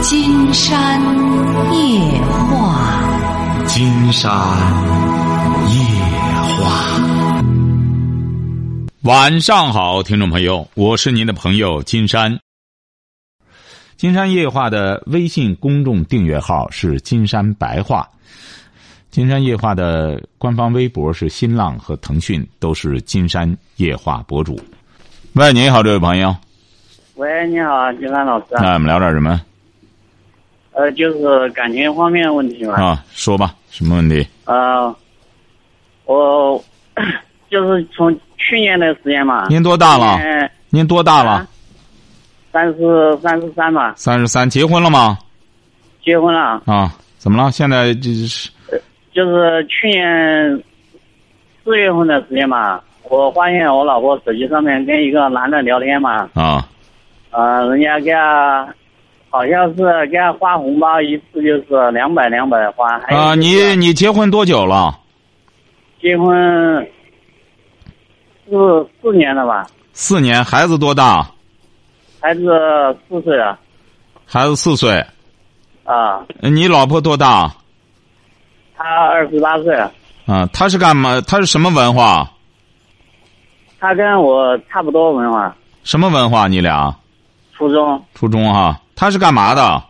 金山夜话，金山夜话。晚上好，听众朋友，我是您的朋友金山。金山夜话的微信公众订阅号是金山白话，金山夜话的官方微博是新浪和腾讯，都是金山夜话博主。喂，你好，这位朋友。喂，你好，金山老师。那我们聊点什么？呃，就是感情方面的问题嘛。啊，说吧，什么问题？呃，我 就是从去年的时间嘛。您多大了您多大了？啊三十三十三吧，三十三，结婚了吗？结婚了。啊，怎么了？现在就是就是去年四月份的时间嘛，我发现我老婆手机上面跟一个男的聊天嘛，啊呃，人家给她好像是给他发红包一次就是两百两百花。啊，就是你你结婚多久了？结婚四四年了吧？四年，孩子多大？孩子四岁了孩子四岁。啊，你老婆多大？他二十八岁了，啊，她是干嘛？她是什么文化？他跟我差不多文化，什么文化？你俩初中初中哈？她是干嘛的？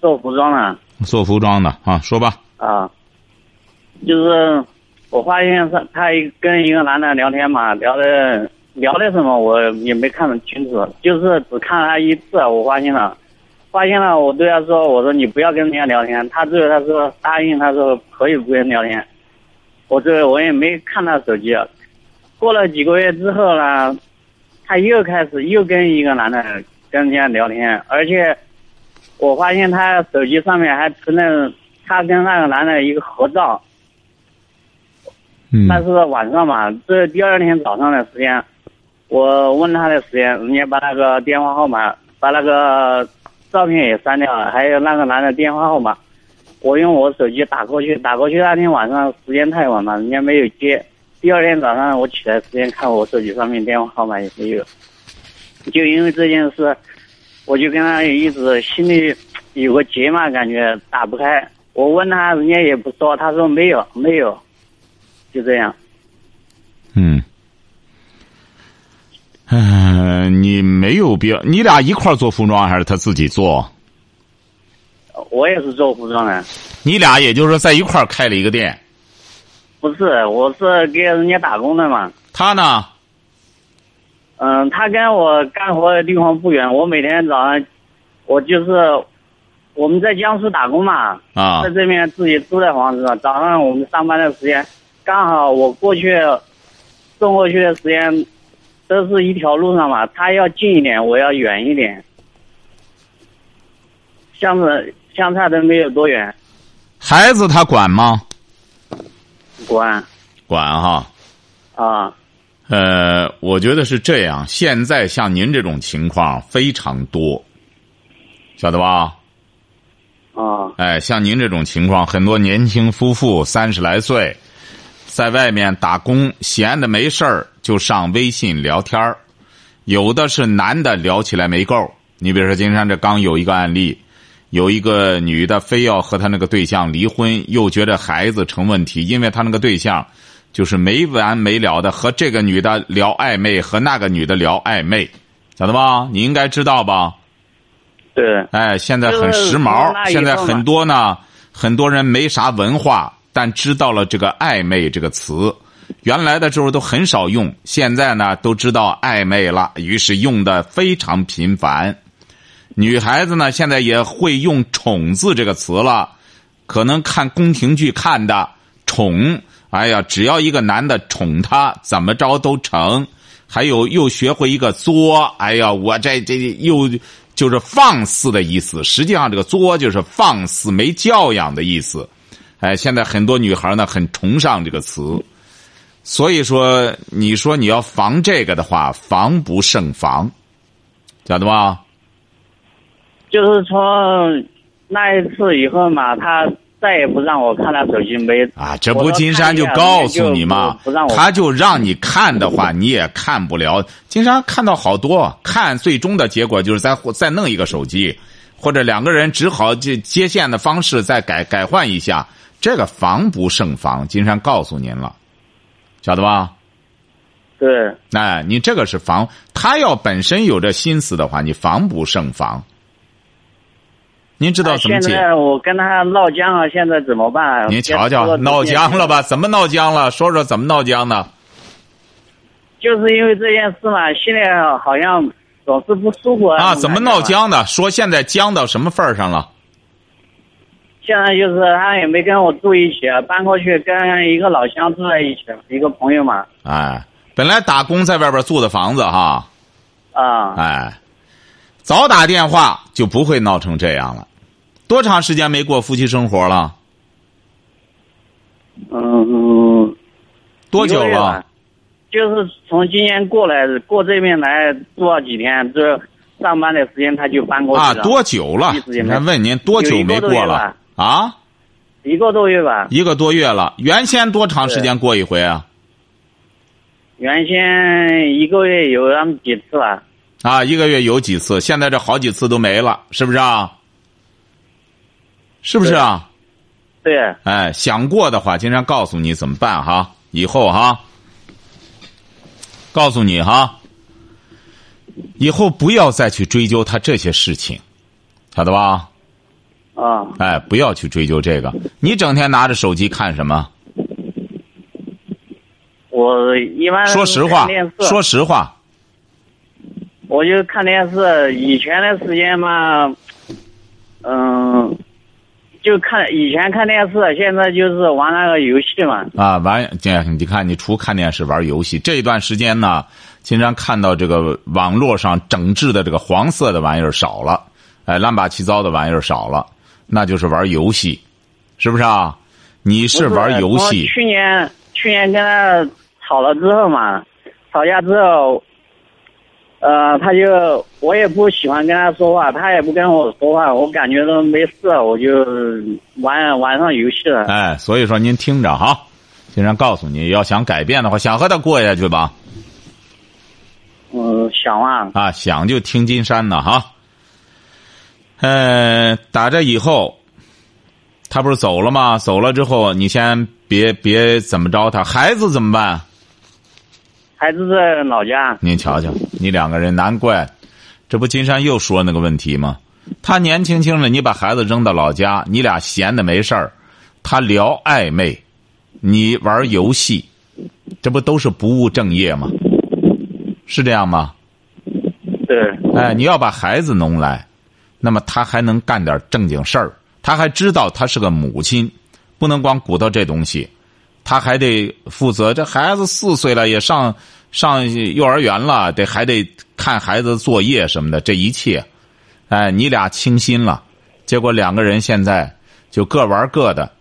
做服装的做服装的啊。说吧。啊，就是我发现他他跟一个男的聊天嘛，聊的聊的什么我也没看得清楚，就是只看了他一次，我发现了，发现了，我对他说，我说你不要跟人家聊天，他最后他说答应，他说可以不跟人聊天，我最后我也没看他手机，过了几个月之后呢，他又开始又跟一个男的跟人家聊天，而且我发现他手机上面还存了他跟那个男的一个合照，嗯。但是晚上嘛，这第二天早上的时间，我问他的时间，人家把那个电话号码，把那个照片也删掉了，还有那个男的电话号码，我用我手机打过去，打过去那天晚上时间太晚了，人家没有接。第二天早上我起来时间看我手机上面电话号码也没有，就因为这件事，我就跟他一直心里有个结嘛，感觉打不开。我问他，人家也不说，他说没有，没有，就这样。嗯。嗯，你没有必要。你俩一块儿做服装，还是他自己做？我也是做服装的，你俩也就是说在一块儿开了一个店。不是，我是给人家打工的嘛。他呢？嗯，他跟我干活的地方不远，我每天早上，我就是我们在江苏打工嘛，啊在这边自己租的房子，早上我们上班的时间，刚好我过去送过去的时间，都是一条路上嘛，他要近一点，我要远一点，相子相差都没有多远，孩子他管吗？管管哈。啊，呃，我觉得是这样。现在像您这种情况非常多，晓得吧？啊，哎，像您这种情况，很多年轻夫妇三十来岁，在外面打工，闲的没事儿就上微信聊天儿有的是男的聊起来没够。你比如说，金山这刚有一个案例，有一个女的非要和她那个对象离婚，又觉得孩子成问题，因为她那个对象就是没完没了的和这个女的聊暧昧，和那个女的聊暧昧，晓得吧？你应该知道吧？对，哎，现在很时髦现在很多呢，很多人没啥文化，但知道了这个暧昧这个词。原来的时候都很少用，现在呢都知道暧昧了，于是用的非常频繁。女孩子呢现在也会用“宠”字这个词了，可能看宫廷剧看的宠，哎呀，只要一个男的宠她，怎么着都成。还有又学会一个作，哎呀，我这这又就是放肆的意思。实际上，这个作就是放肆、没教养的意思。哎，现在很多女孩呢很崇尚这个词，所以说，你说你要防这个的话，防不胜防，晓得吧？就是从那一次以后嘛，他再也不让我看他手机，没啊，这不金山就告诉你嘛不不让，我他就让你看的话，你也看不了。金山看到好多，看最终的结果就是再再弄一个手机，或者两个人只好接接线的方式再改改换一下，这个防不胜防。金山告诉您了，晓得吧？对，哎，你这个是防，他要本身有这心思的话，你防不胜防。您知道怎么解？现在我跟他闹僵了，现在怎么办？您瞧瞧，闹僵了吧？怎么闹僵了？说说怎么闹僵的？就是因为这件事嘛，心里好像总是不舒服啊。怎么闹僵的？说现在僵到什么份儿上了？现在就是他也没跟我住一起，搬过去跟一个老乡住在一起，一个朋友嘛。哎，本来打工在外边租的房子哈。啊。哎，早打电话就不会闹成这样了。多长时间没过夫妻生活了？嗯。多久了？就是从今年过来，过这边来住了几天，这上班的时间他就搬过去了。啊，多久了？他问您多久没过了？啊，一个多月吧。一个多月了，原先多长时间过一回啊？原先一个月有那么几次吧。啊，一个月有几次？现在这好几次都没了，是不是啊？是不是啊？对。哎，想过的话，经常告诉你怎么办哈？以后哈。告诉你哈，以后不要再去追究他这些事情，晓得吧？啊！哎，不要去追究这个。你整天拿着手机看什么？我一般说实话，说实话，我就看电视。以前的时间嘛，嗯。就看以前看电视，现在就是玩那个游戏嘛。啊，玩这你看，你除看电视玩游戏，这一段时间呢，经常看到这个网络上整治的这个黄色的玩意儿少了，哎，乱八七糟的玩意儿少了，那就是玩游戏，是不是啊？你是玩游戏？去年去年跟他吵了之后嘛，吵架之后。呃，他就我也不喜欢跟他说话，他也不跟我说话，我感觉都没事，我就玩玩上游戏了。哎，所以说您听着哈，经常告诉你要想改变的话，想和他过下去吧。嗯，想啊。啊，想就听金山的哈。呃，打这以后，他不是走了吗？走了之后，你先别别怎么着他，孩子怎么办？孩子在老家。您瞧瞧，你两个人难怪，这不金山又说那个问题吗？他年轻轻的，你把孩子扔到老家，你俩闲的没事儿，他聊暧昧，你玩游戏，这不都是不务正业吗？是这样吗？对。哎，你要把孩子弄来，那么他还能干点正经事儿，他还知道他是个母亲，不能光鼓捣这东西。他还得负责，这孩子四岁了，也上上幼儿园了，得还得看孩子作业什么的，这一切，哎，你俩清心了，结果两个人现在就各玩各的，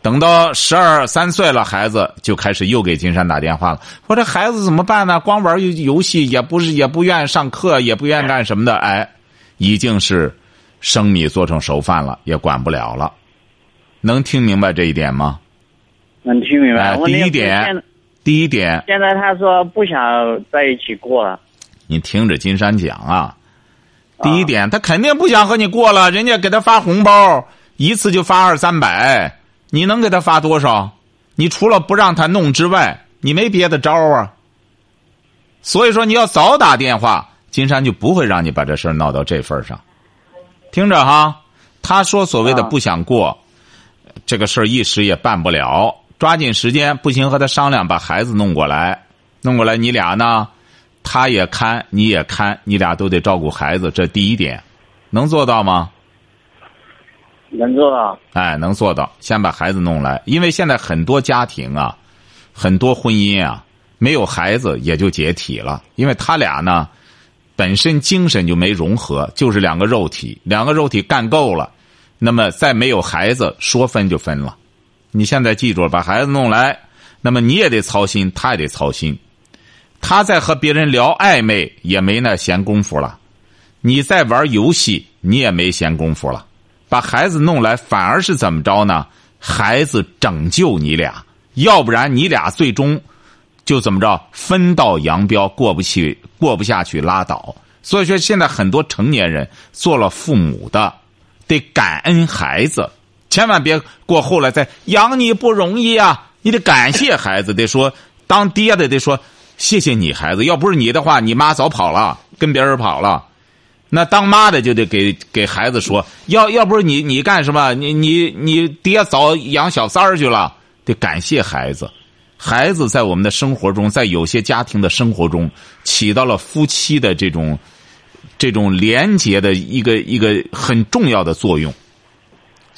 等到十二三岁了，孩子就开始又给金山打电话了，说这孩子怎么办呢？光玩游游戏，也不是也不愿意上课，也不愿意干什么的，哎，已经是生米做成熟饭了，也管不了了，能听明白这一点吗？能听明白。哎第一点，第一点。现在他说不想在一起过了。你听着金山讲啊，第一点，他肯定不想和你过了。人家给他发红包，一次就发二三百，你能给他发多少？你除了不让他弄之外，你没别的招啊。所以说，你要早打电话，金山就不会让你把这事闹到这份上。听着哈，他说所谓的不想过，这个事儿一时也办不了。抓紧时间，不行和他商量，把孩子弄过来，弄过来，你俩呢，他也看，你也看，你俩都得照顾孩子，这第一点，能做到吗？能做到。哎，能做到。先把孩子弄来，因为现在很多家庭啊，很多婚姻啊，没有孩子也就解体了，因为他俩呢，本身精神就没融合，就是两个肉体，两个肉体干够了，那么再没有孩子，说分就分了。你现在记住了，把孩子弄来，那么你也得操心，他也得操心。他在和别人聊暧昧，也没那闲工夫了；你在玩游戏，你也没闲工夫了。把孩子弄来，反而是怎么着呢？孩子拯救你俩，要不然你俩最终就怎么着分道扬镳，过不去，过不下去，拉倒。所以说，现在很多成年人做了父母的，得感恩孩子，千万别过后来再养你不容易啊！你得感谢孩子，得说当爹的得说谢谢你孩子，要不是你的话，你妈早跑了，跟别人跑了。那当妈的就得给给孩子说，要要不是你你干什么？你你你爹早养小三儿去了，得感谢孩子。孩子在我们的生活中，在有些家庭的生活中，起到了夫妻的这种这种连结的一个一个很重要的作用，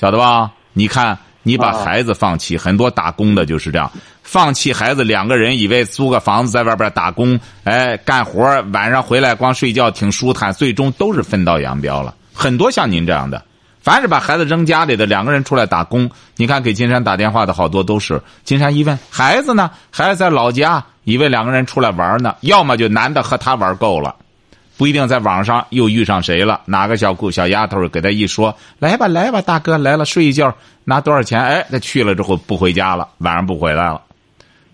晓得吧？你看，你把孩子放弃，很多打工的就是这样，放弃孩子，两个人以为租个房子在外边打工，哎，干活晚上回来光睡觉挺舒坦，最终都是分道扬镳了。很多像您这样的。凡是把孩子扔家里的，两个人出来打工，你看给金山打电话的好多都是。金山一问孩子呢，孩子在老家，以为两个人出来玩呢。要么就男的和他玩够了，不一定在网上又遇上谁了，哪个小姑小丫头给他一说，来吧来吧，大哥来了睡一觉，拿多少钱？哎，他去了之后不回家了，晚上不回来了。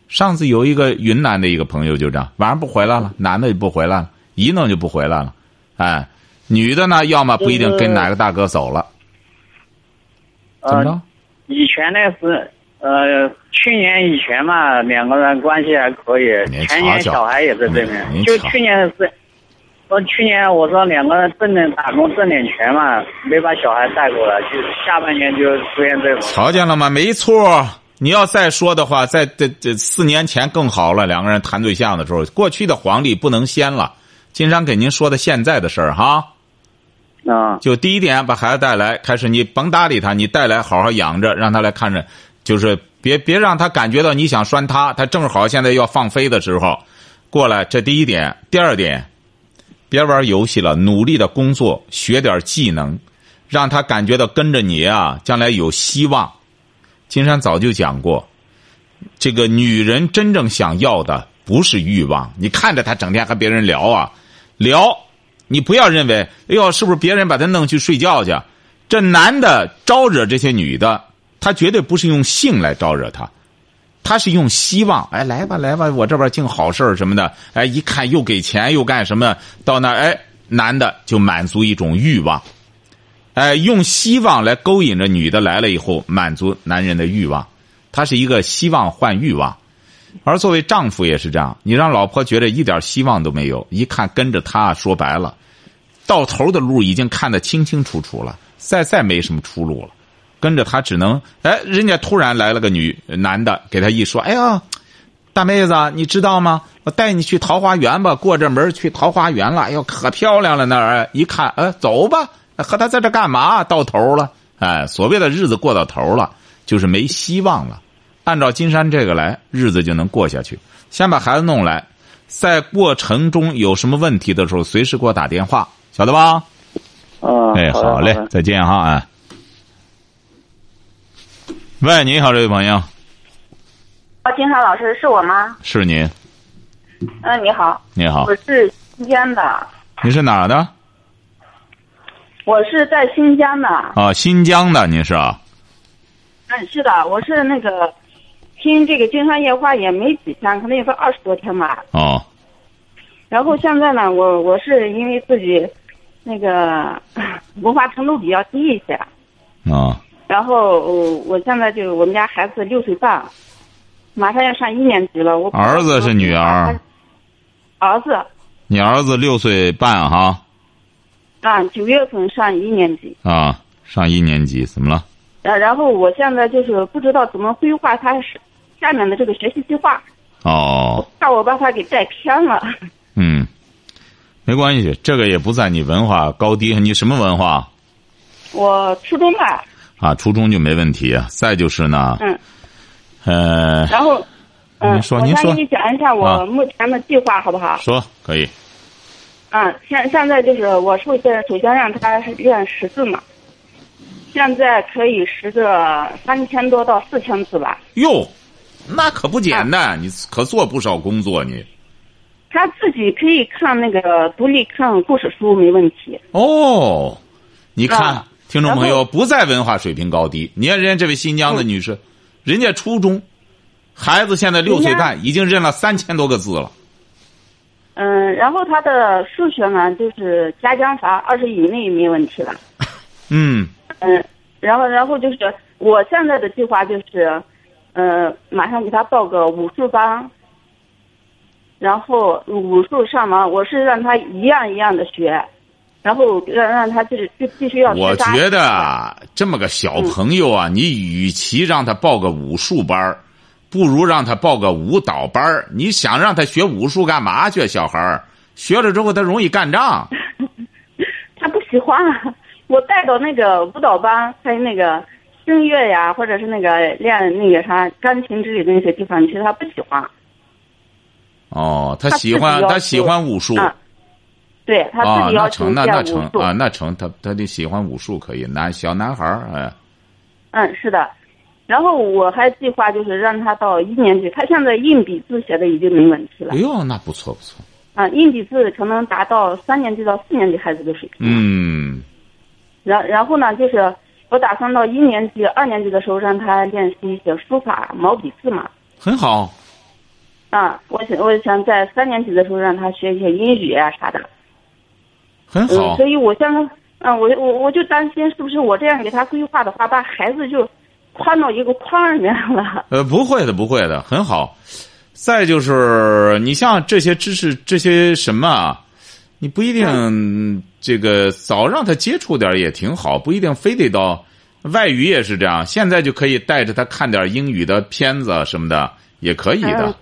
上次有一个云南的一个朋友就这样，晚上不回来了，男的就不回来了，一弄就不回来了，哎，女的呢，要么不一定跟哪个大哥走了。怎么着？以前呢是呃，去年以前嘛，两个人关系还可以。前年小孩也在这边，就去年是，说去年我说两个人挣点打工挣点钱嘛，没把小孩带过来，就下半年就出现这种。瞧见了吗？没错。你要再说的话，在这这四年前更好了。两个人谈对象的时候，过去的黄历不能先了。金山给您说的现在的事儿哈。啊，就第一点，把孩子带来，开始你甭搭理他，你带来好好养着，让他来看着，就是别别让他感觉到你想拴他，他正好现在要放飞的时候，过来，这第一点。第二点，别玩游戏了，努力的工作，学点技能，让他感觉到跟着你啊，将来有希望。金山早就讲过，这个女人真正想要的不是欲望，你看着她整天和别人聊啊，聊。你不要认为，哎呦，是不是别人把他弄去睡觉去？这男的招惹这些女的，他绝对不是用性来招惹她，他是用希望。哎，来吧，来吧，我这边净好事什么的。哎，一看又给钱又干什么，到那哎，男的就满足一种欲望，哎，用希望来勾引着女的来了以后，满足男人的欲望。他是一个希望换欲望。而作为丈夫也是这样，你让老婆觉得一点希望都没有，一看跟着他，说白了，到头的路已经看得清清楚楚了，再再没什么出路了，跟着他只能哎，人家突然来了个女男的，给他一说，哎呀，大妹子，你知道吗？我带你去桃花源吧，过这门去桃花源了，哎呦，可漂亮了那儿，一看，哎，走吧，和他在这干嘛？到头了，哎，所谓的日子过到头了，就是没希望了。按照金山这个来，日子就能过下去。先把孩子弄来，在过程中有什么问题的时候，随时给我打电话，晓得吧？啊，哎，好嘞，再见哈，哎。喂，你好，这位朋友。啊，金山老师是我吗？是您。嗯，你好。你好。我是新疆的。你是哪儿的？我是在新疆的。啊，新疆的，你是啊？嗯，是的，我是那个。听这个《金山夜话》也没几天，可能也是二十多天吧。哦。然后现在呢，我我是因为自己那个 文化程度比较低一些。啊。然后我现在就我们家孩子六岁半，马上要上一年级了。我儿子是女儿。儿子。你儿子六岁半哈。啊，九月份上一年级。啊，上一年级怎么了？然然后我现在就是不知道怎么规划他是。下面的这个学习计划，哦，怕我把他给带偏了。嗯，没关系，这个也不在你文化高低。你什么文化？我初中吧。啊，初中就没问题。再就是呢，嗯，呃，然后，嗯，说，您说，我先给你讲一下我目前的计划，好不好？说，可以。嗯，现现在就是我首先首先让他练识字嘛，现在可以识个三千多到四千字吧。哟。那可不简单，你可做不少工作你。他自己可以看那个独立看故事书没问题。哦，你看，听众朋友不在文化水平高低。你看人家这位新疆的女士，人家初中，孩子现在六岁半，已经认了三千多个字了。嗯，然后他的数学呢，就是加减法二十以内没问题了。嗯，嗯，然后然后就是我现在的计划就是，呃，马上给他报个武术班，然后武术上完，我是让他一样一样的学，然后让让他就是就必须要我觉得啊这么个小朋友啊，你与其让他报个武术班儿不如让他报个舞蹈班儿你想让他学武术干嘛去？小孩儿学了之后他容易干仗。他不喜欢啊。我带到那个舞蹈班，还有那个声乐呀，或者是那个练那个啥钢琴之类的那些地方，其实他不喜欢。哦，他他喜欢他喜欢武术啊对他啊自，己要那成那那。成啊，那成他他得喜欢武术可以，男小男孩儿哎，嗯，是的。然后我还计划就是让他到一年级，他现在硬笔字写的已经没问题了哎。呦，那不错不错，啊，硬笔字可能达到三年级到四年级孩子的水平。嗯，然然后呢，就是我打算到一年级、二年级的时候让他练习一些书法、毛笔字嘛。很好，啊，我想我想在三年级的时候让他学一些英语啊啥的。嗯，很好所，以我现在，嗯，我我我就担心是不是我这样给他规划的话，把孩子就框到一个框里面了。呃，不会的，不会的，很好。再就是，你像这些知识，这些什么啊，你不一定这个早让他接触点也挺好，不一定非得到外语也是这样。现在就可以带着他看点英语的片子什么的，也可以的嗯。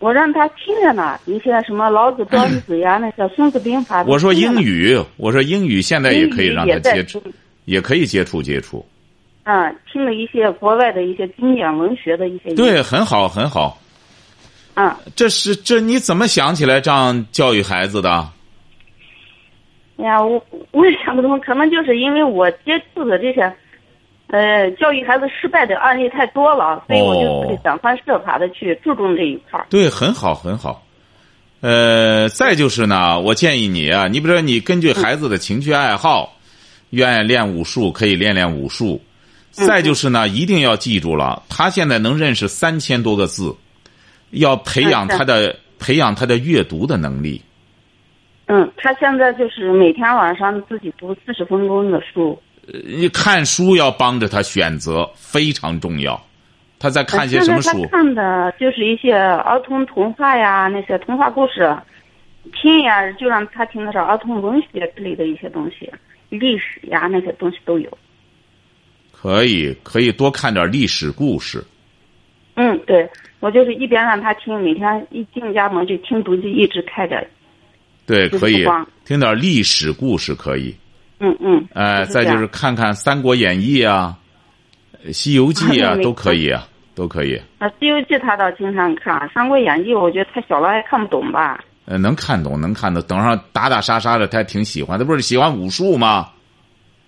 我让他听着呢，一些什么老子、庄子呀，那些《孙子兵法》。我说英，语，我说英语现在也可以让他接触，也可以接触接触。嗯，听了一些国外的一些经典文学的一些。对，。很好，很好。嗯，这是这你怎么想起来这样教育孩子的？哎呀，我我也想不通，可能就是因为我接触的这些，呃，教育孩子失败的案例太多了，所以我就自己想方设法的去注重这一块儿。对，很好，很好。呃，再就是呢，我建议你啊，你比如说你根据孩子的情趣爱好，愿意练武术可以练练武术。再就是呢，一定要记住了，他现在能认识三千多个字，要培养他的 培养他的阅读的能力。嗯，他现在就是每天晚上自己读四十分钟的书。你看书要帮着他选择，非常重要。他在看些什么书他？看的就是一些儿童童话呀，那些童话故事，听呀就让他听的是儿童文学之类的一些东西，历史呀那些东西都有。可以，可以多看点历史故事。嗯，对，我就是一边让他听，每天一进家门就听读机，一直开着。对，可以听点历史故事，可以。嗯嗯。哎，再就是看看《三国演义》啊，《西游记》啊，都可以啊，都可以。啊，《西游记》他倒经常看，《三国演义》我觉得太小了，还看不懂吧？呃，能看懂，能看懂。等上打打杀杀的，他还挺喜欢。他不是喜欢武术吗？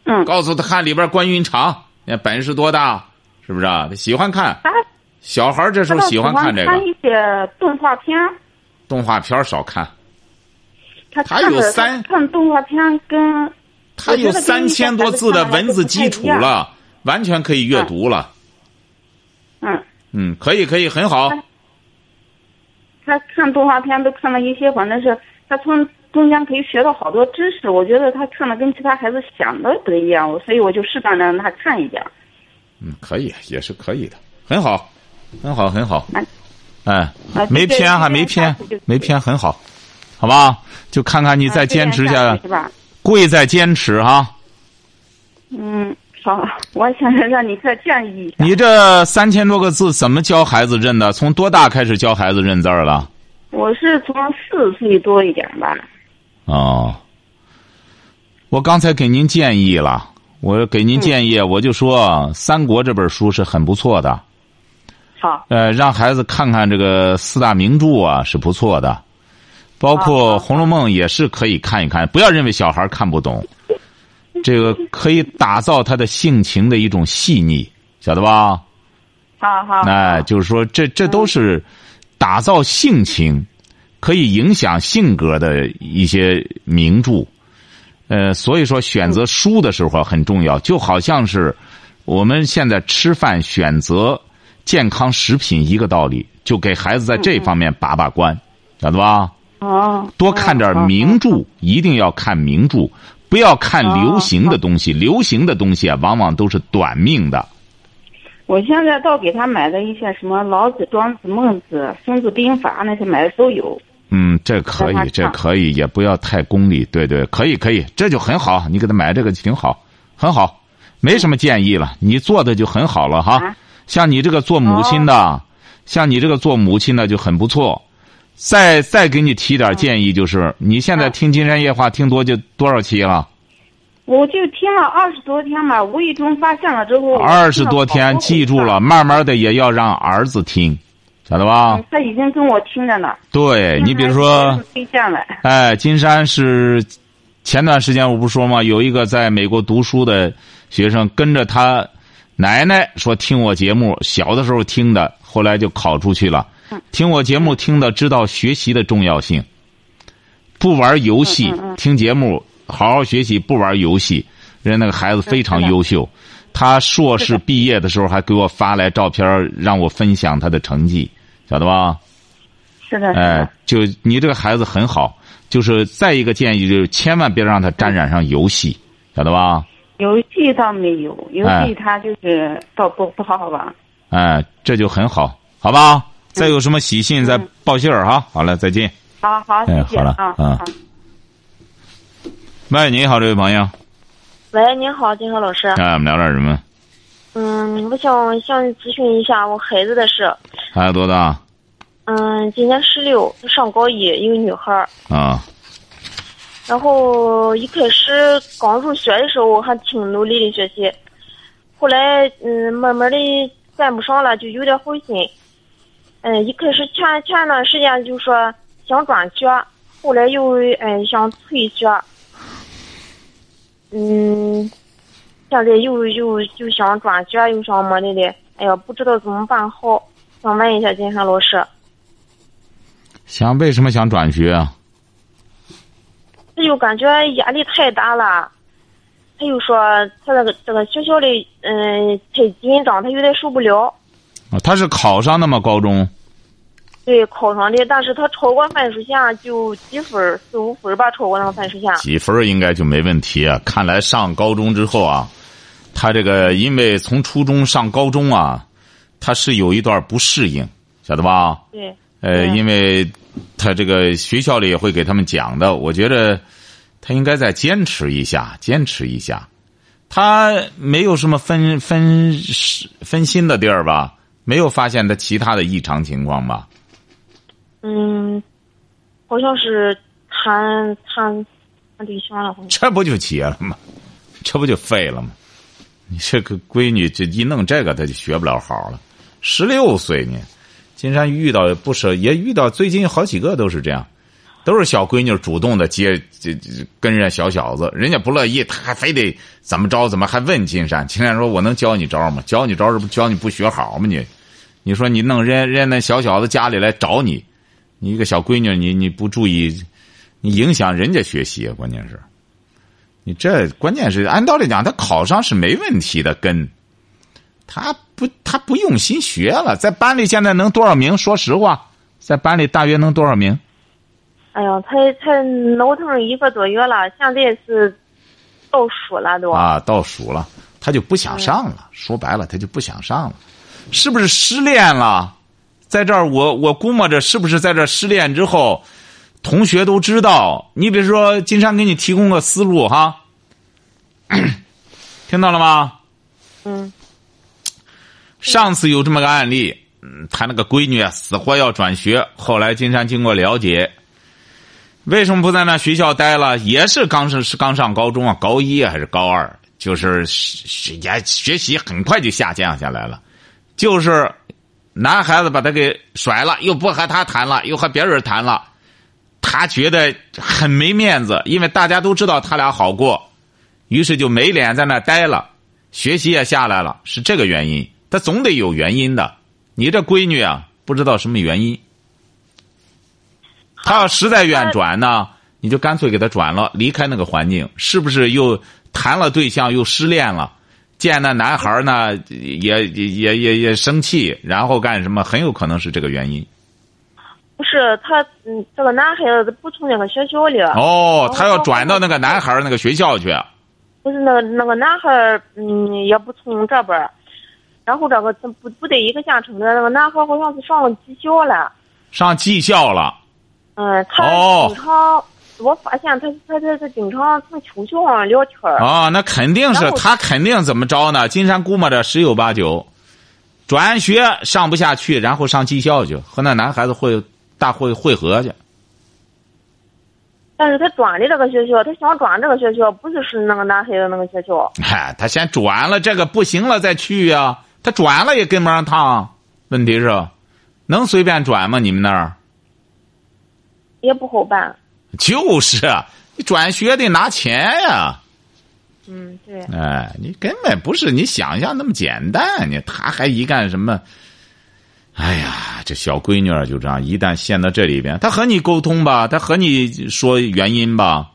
嗯，告诉他看里边关云长，那本事多大，是不是啊？他喜欢看。他小孩这时候喜欢看这个看一些动画片，动画片少看，他他有三看动画片跟他有三千多字的文字基础了，完全可以阅读了。嗯，嗯，可以，可以，很好。他看动画片都看了一些，反正是他从中间可以学到好多知识。我觉得他看的跟其他孩子想的不一样，所以我就适当的让他看一点。嗯，可以，也是可以的，很好，很好，很好啊。哎没偏哈，没偏没偏，很好，好吧？就看看你再啊坚持下来？贵在坚持哈。嗯，好，我想让你再建议一下。你这三千多个字怎么教孩子认的？从多大开始教孩子认字儿了？我是从四岁多一点吧。哦，我刚才给您建议了，我给您建议，我就说《三国》这本书是很不错的，好，呃，让孩子看看这个四大名著啊是不错的，包括《红楼梦》也是可以看一看，不要认为小孩看不懂，这个可以打造他的性情的一种细腻，晓得吧？好好。哎，就是说，这这都是打造性情，可以影响性格的一些名著。呃，所以说选择书的时候很重要，就好像是我们现在吃饭选择健康食品一个道理，就给孩子在这方面把把关，晓得吧？哦，多看点哦名著，一定要看名著，不要看流行的东西。流行的东西啊，往往都是短命的。我现在倒给他买的一些什么老子、庄子、孟子、孙子兵法那些买的都有。嗯，这可以，这可以，也不要太功利。对对，可以可以，这就很好。你给他买这个挺好，很好，没什么建议了。你做的就很好了哈。啊像你这个做母亲的，像你这个做母亲的就很不错。再再给你提点建议，就是你现在啊听金山夜话听多就多少期了？我就听了二十多天吧，无意中发现了之后，二十多天，记住了，。慢慢的也要让儿子听，晓得吧？嗯，他已经跟我听着呢。对你比如说，推荐了，哎，金山是前段时间我不是说吗？有一个在美国读书的学生，跟着他奶奶说听我节目，小的时候听的，后来就考出去了。听我节目听的，知道学习的重要性，不玩游戏，听节目，好好学习，不玩游戏。人那个孩子非常优秀，他硕士毕业的时候还给我发来照片，让我分享他的成绩，晓得吧？是的，哎，，就你这个孩子很好，就是再一个建议就是千万别让他沾染上游戏，晓得吧？游戏倒没有，游哎戏他就是倒不不好好玩。哎，这就很好，好吧？再有什么喜讯再报信儿哈。好了，再见。好好，谢哎好了谢啊嗯好喂，你好，这位朋友，喂，您好，金河老师。哎，我们聊点什么？嗯，我想向你咨询一下我孩子的事。孩子多大？嗯，今年十六，上高一，一个女孩儿。啊，然后一开始刚入学的时候还挺努力的学习，后来嗯，慢慢的跟不上了，就有点灰心。嗯，一开始前前段时间就说想转学，后来又哎想退学。嗯，现在又又又想转学，又想么的的，哎呀，不知道怎么办好，想问一下金山老师。想为什么想转学啊？他就感觉压力太大了，他又说他那个这个学校里嗯太紧张，他有点受不了。啊他是考上的吗？高中？对，考上的，但是他超过分数线就几分四五分吧，超过那个分数线。几分应该就没问题啊。看来上高中之后啊，他这个因为从初中上高中啊，他是有一段不适应，晓得吧？对，呃，嗯因为他这个学校里也会给他们讲的，我觉得他应该再坚持一下，坚持一下。他没有什么分分分心的地儿吧？没有发现他其他的异常情况吧？嗯，好像是谈谈谈对象了，这不就结了吗？这不就废了吗？你这个闺女这一弄这个，她就学不了好了。十六岁呢，金山遇到不少，也遇到最近好几个都是这样，都是小闺女主动的接这这跟人家小小子，人家不乐意，他还非得怎么着怎么还问金山。金山说：“我能教你招吗？教你招是不教你不学好吗？你，你说你弄人人家那小小子家里来找你，你一个小闺女，你你不注意，你影响人家学习，关键是。”你这关键是按道理讲，他考上是没问题的，跟他不他不用心学了，在班里现在能多少名？说实话，在班里大约能多少名？哎呀，才才脑疼一个多月了，现在是倒数了都。啊，倒数了，他就不想上了。说白了，他就不想上了，是不是失恋了？在这儿，我我估摸着是不是在这儿失恋之后，同学都知道。你比如说，金山给你提供个思路哈，听到了吗？嗯上次有这么个案例，嗯，他那个闺女啊，死活要转学。后来金山经过了解，为什么不在那学校待了？也是刚是是刚上高中啊，高一还是高二，就是是也学习很快就下降下来了。就是男孩子把他给甩了，又不和他谈了，又和别人谈了，他觉得很没面子，因为大家都知道他俩好过，于是就没脸在那待了，学习也下来了，是这个原因。他总得有原因的。你这闺女啊，不知道什么原因。她要实在愿转呢，你就干脆给他转了，离开那个环境。是不是又谈了对象又失恋了？见那男孩呢，也也也也也生气，然后干什么？很有可能是这个原因。不是他，嗯，这个男孩子不从那个学校里，哦，他要转到那个男孩儿那个学校去。不是那个那个男孩儿，嗯，也不从这边儿，然后这个不不在一个县城的那个男孩儿好像是上了技校了，上技校了。嗯，他哦经常，我发现他他他他经常从球球上聊天儿，啊，那肯定是他肯定怎么着呢？金山估摸着十有八九，转学上不下去，然后上技校去，和那男孩子会大会会合去。但是他转的这个学校，他想转这个学校，不是是那个男孩子那个学校，嗨，他先转了，这个不行了再去呀、他转了也跟不上趟。问题是，能随便转吗？你们那儿也不好办。就是啊，你转学得拿钱呀。嗯，对，哎，你根本不是你想象那么简单。你他还一干什么？哎呀，这小闺女儿就这样，一旦陷到这里边，她和你沟通吧，她和你说原因吧。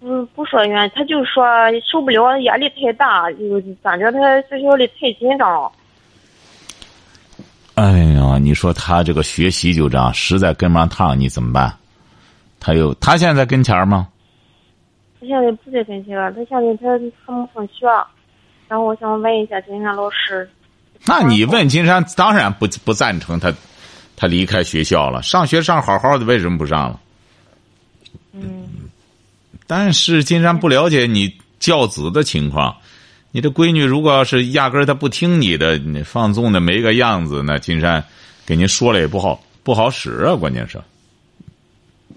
嗯，不说原因，他就说受不了，压力太大，就感觉她学校里太紧张。哎呀，你说他这个学习就这样，实在跟不上趟，你怎么办？他又他现在跟前儿吗？他现在不在跟前了，他现在他他没上学，然后我想问一下金山老师，那你问金山，当然不不赞成他，他离开学校了。上学上好好的，为什么不上了？嗯，但是金山不了解你教子的情况，你这闺女如果要是压根儿她不听你的，你放纵的没个样子，那金山给您说了也不好不好使啊。关键是，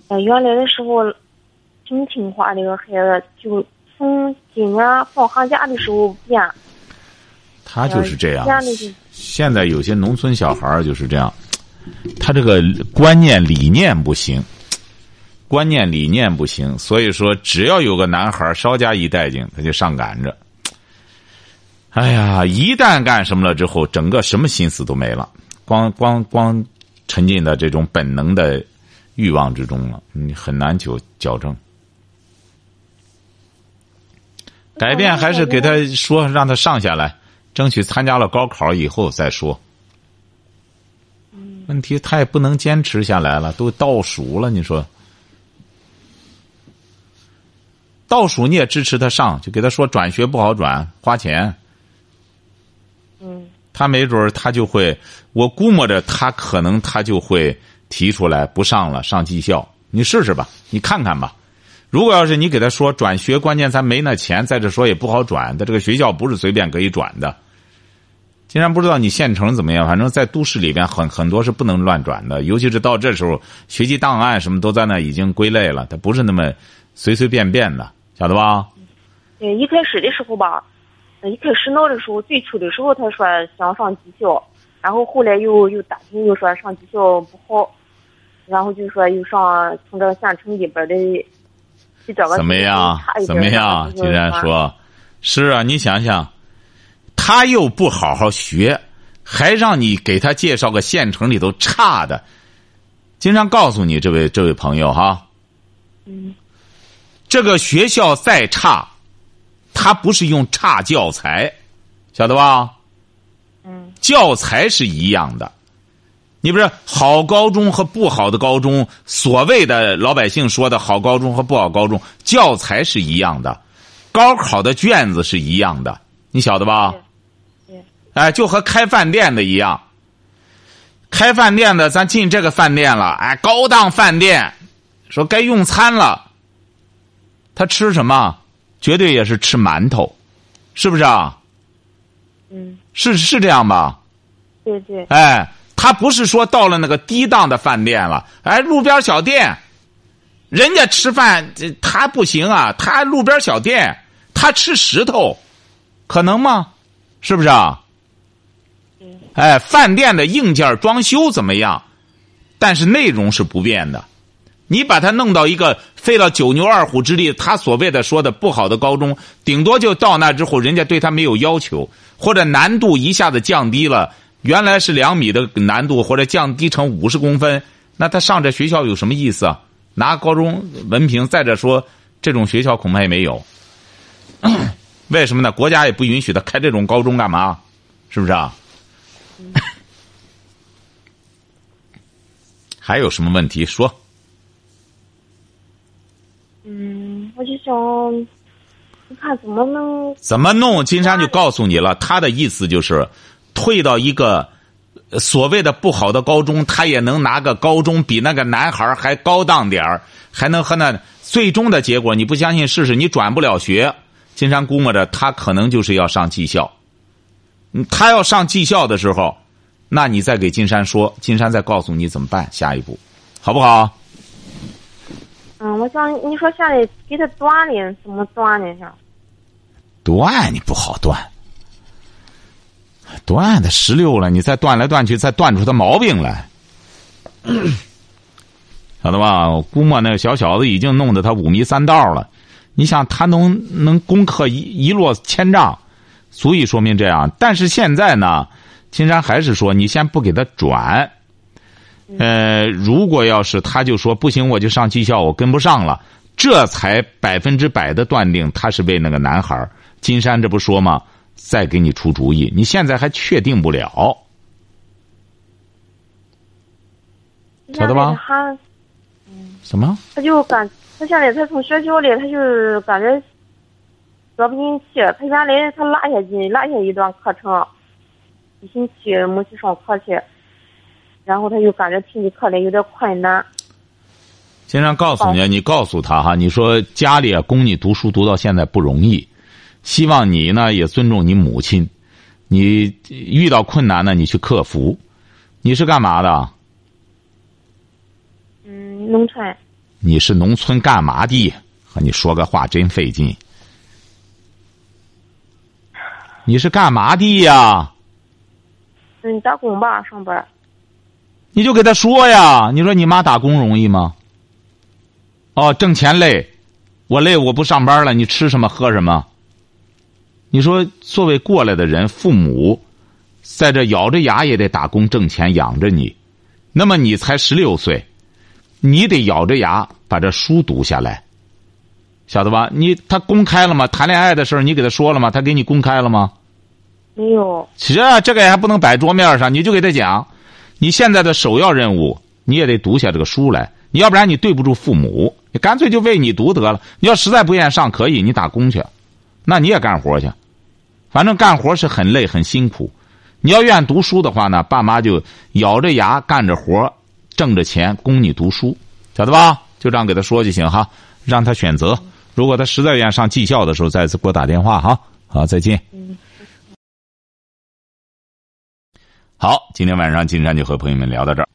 呃，原来的时候挺听话的一个孩子，就从今年放寒假的时候变，他就是这样。现在有些农村小孩儿就是这样，他这个观念理念不行，观念理念不行，所以说只要有个男孩儿稍加一带劲，他就上赶着。哎呀，一旦干什么了之后，整个什么心思都没了，光光光沉浸在这种本能的欲望之中了，你很难就矫正。改变还是给他说，让他上下来，争取参加了高考以后再说。问题他也不能坚持下来了，都倒数了，你说？倒数你也支持他上，就给他说转学不好转，花钱。他没准儿他就会，我估摸着他可能他就会提出来不上了，上技校。你试试吧，你看看吧。如果要是你给他说转学，关键咱没那钱，再者说也不好转，他这个学校不是随便可以转的。竟然不知道你县城怎么样，反正在都市里边很很多是不能乱转的，尤其是到这时候，学籍档案什么都在那已经归类了，它不是那么随随便便的，晓得吧？对，一开始的时候吧，一开始闹的时候，最初的时候他说想上技校，然后后来又又打听又说上技校不好，然后就说又上从这个县城里边的，比这个怎么样怎么样？的竟然说，是啊，你想想，他又不好好学，还让你给他介绍个县城里头差的。经常告诉你，这位这位朋友哈，嗯这个学校再差，他不是用差教材，晓得吧？嗯教材是一样的。你不是好高中和不好的高中，所谓的老百姓说的好高中和不好高中，教材是一样的，高考的卷子是一样的，你晓得吧？哎，就和开饭店的一样。开饭店的，咱进这个饭店了，哎，高档饭店，说该用餐了，他吃什么？绝对也是吃馒头，是不是啊？嗯，是是这样吧？对对，哎，他不是说到了那个低档的饭店了，哎，路边小店，人家吃饭这他不行啊，他路边小店，他吃石头，可能吗？是不是啊？哎，饭店的硬件装修怎么样？但是内容是不变的。你把他弄到一个费了九牛二虎之力，他所谓的说的不好的高中，顶多就到那之后，人家对他没有要求，或者难度一下子降低了，原来是两米的难度，或者降低成五十公分，那他上这学校有什么意思啊？拿高中文凭，再者说，这种学校恐怕也没有。为什么呢？国家也不允许他开这种高中，干嘛？是不是啊？还有什么问题说？嗯，我就想，你看怎么能怎么弄？金山就告诉你了，他的意思就是，退到一个所谓的不好的高中，他也能拿个高中比那个男孩还高档点儿，还能和那最终的结果，你不相信试试？你转不了学，金山估摸着他可能就是要上技校。他要上技校的时候，那你再给金山说，金山再告诉你怎么办，下一步，好不好？嗯，我想你说现在给他断的怎么断呢？是？断你不好断，断的十六了，你再断来断去，再断出他毛病来，晓得吧？我估摸那个小小子已经弄得他五迷三道了。你想他能能攻克一一落千丈，足以说明这样。但是现在呢，金山还是说，你先不给他转。呃，如果要是他就说不行，我就上技校，我跟不上了，这才百分之百的断定他是为那个男孩儿金山这不说吗？再给你出主意，你现在还确定不了。晓得吧他什么？他就感他现在他从学校里，他就感觉说不进去。他原来他落下去落下一段课程，一星期没去上课去，然后他就感觉听你课来有点困难。先生告诉你，你告诉他哈，你说家里啊供你读书读到现在不容易，希望你呢也尊重你母亲，你遇到困难呢你去克服。你是干嘛的？嗯，农村你是农村干嘛的？和你说个话真费劲。你是干嘛的呀？嗯打工吧，上班。你就给他说呀，你说你妈打工容易吗？哦，挣钱累，我累，我不上班了，你吃什么喝什么？你说作为过来的人，父母在这咬着牙也得打工挣钱养着你，那么你才十六岁，你得咬着牙把这书读下来，晓得吧？你他公开了吗？谈恋爱的事儿你给他说了吗？他给你公开了吗？没有，其实啊，这个还不能摆桌面上，你就给他讲，你现在的首要任务，你也得读下这个书来，你要不然你对不住父母，你干脆就为你读得了。你要实在不愿意上，可以你打工去，那你也干活去，反正干活是很累很辛苦。你要愿意读书的话呢，爸妈就咬着牙干着活，挣着钱供你读书，晓得吧？就这样给他说就行哈，让他选择。如果他实在愿意上技校的时候，再次给我打电话哈。好，再见。好，今天晚上金山就和朋友们聊到这儿。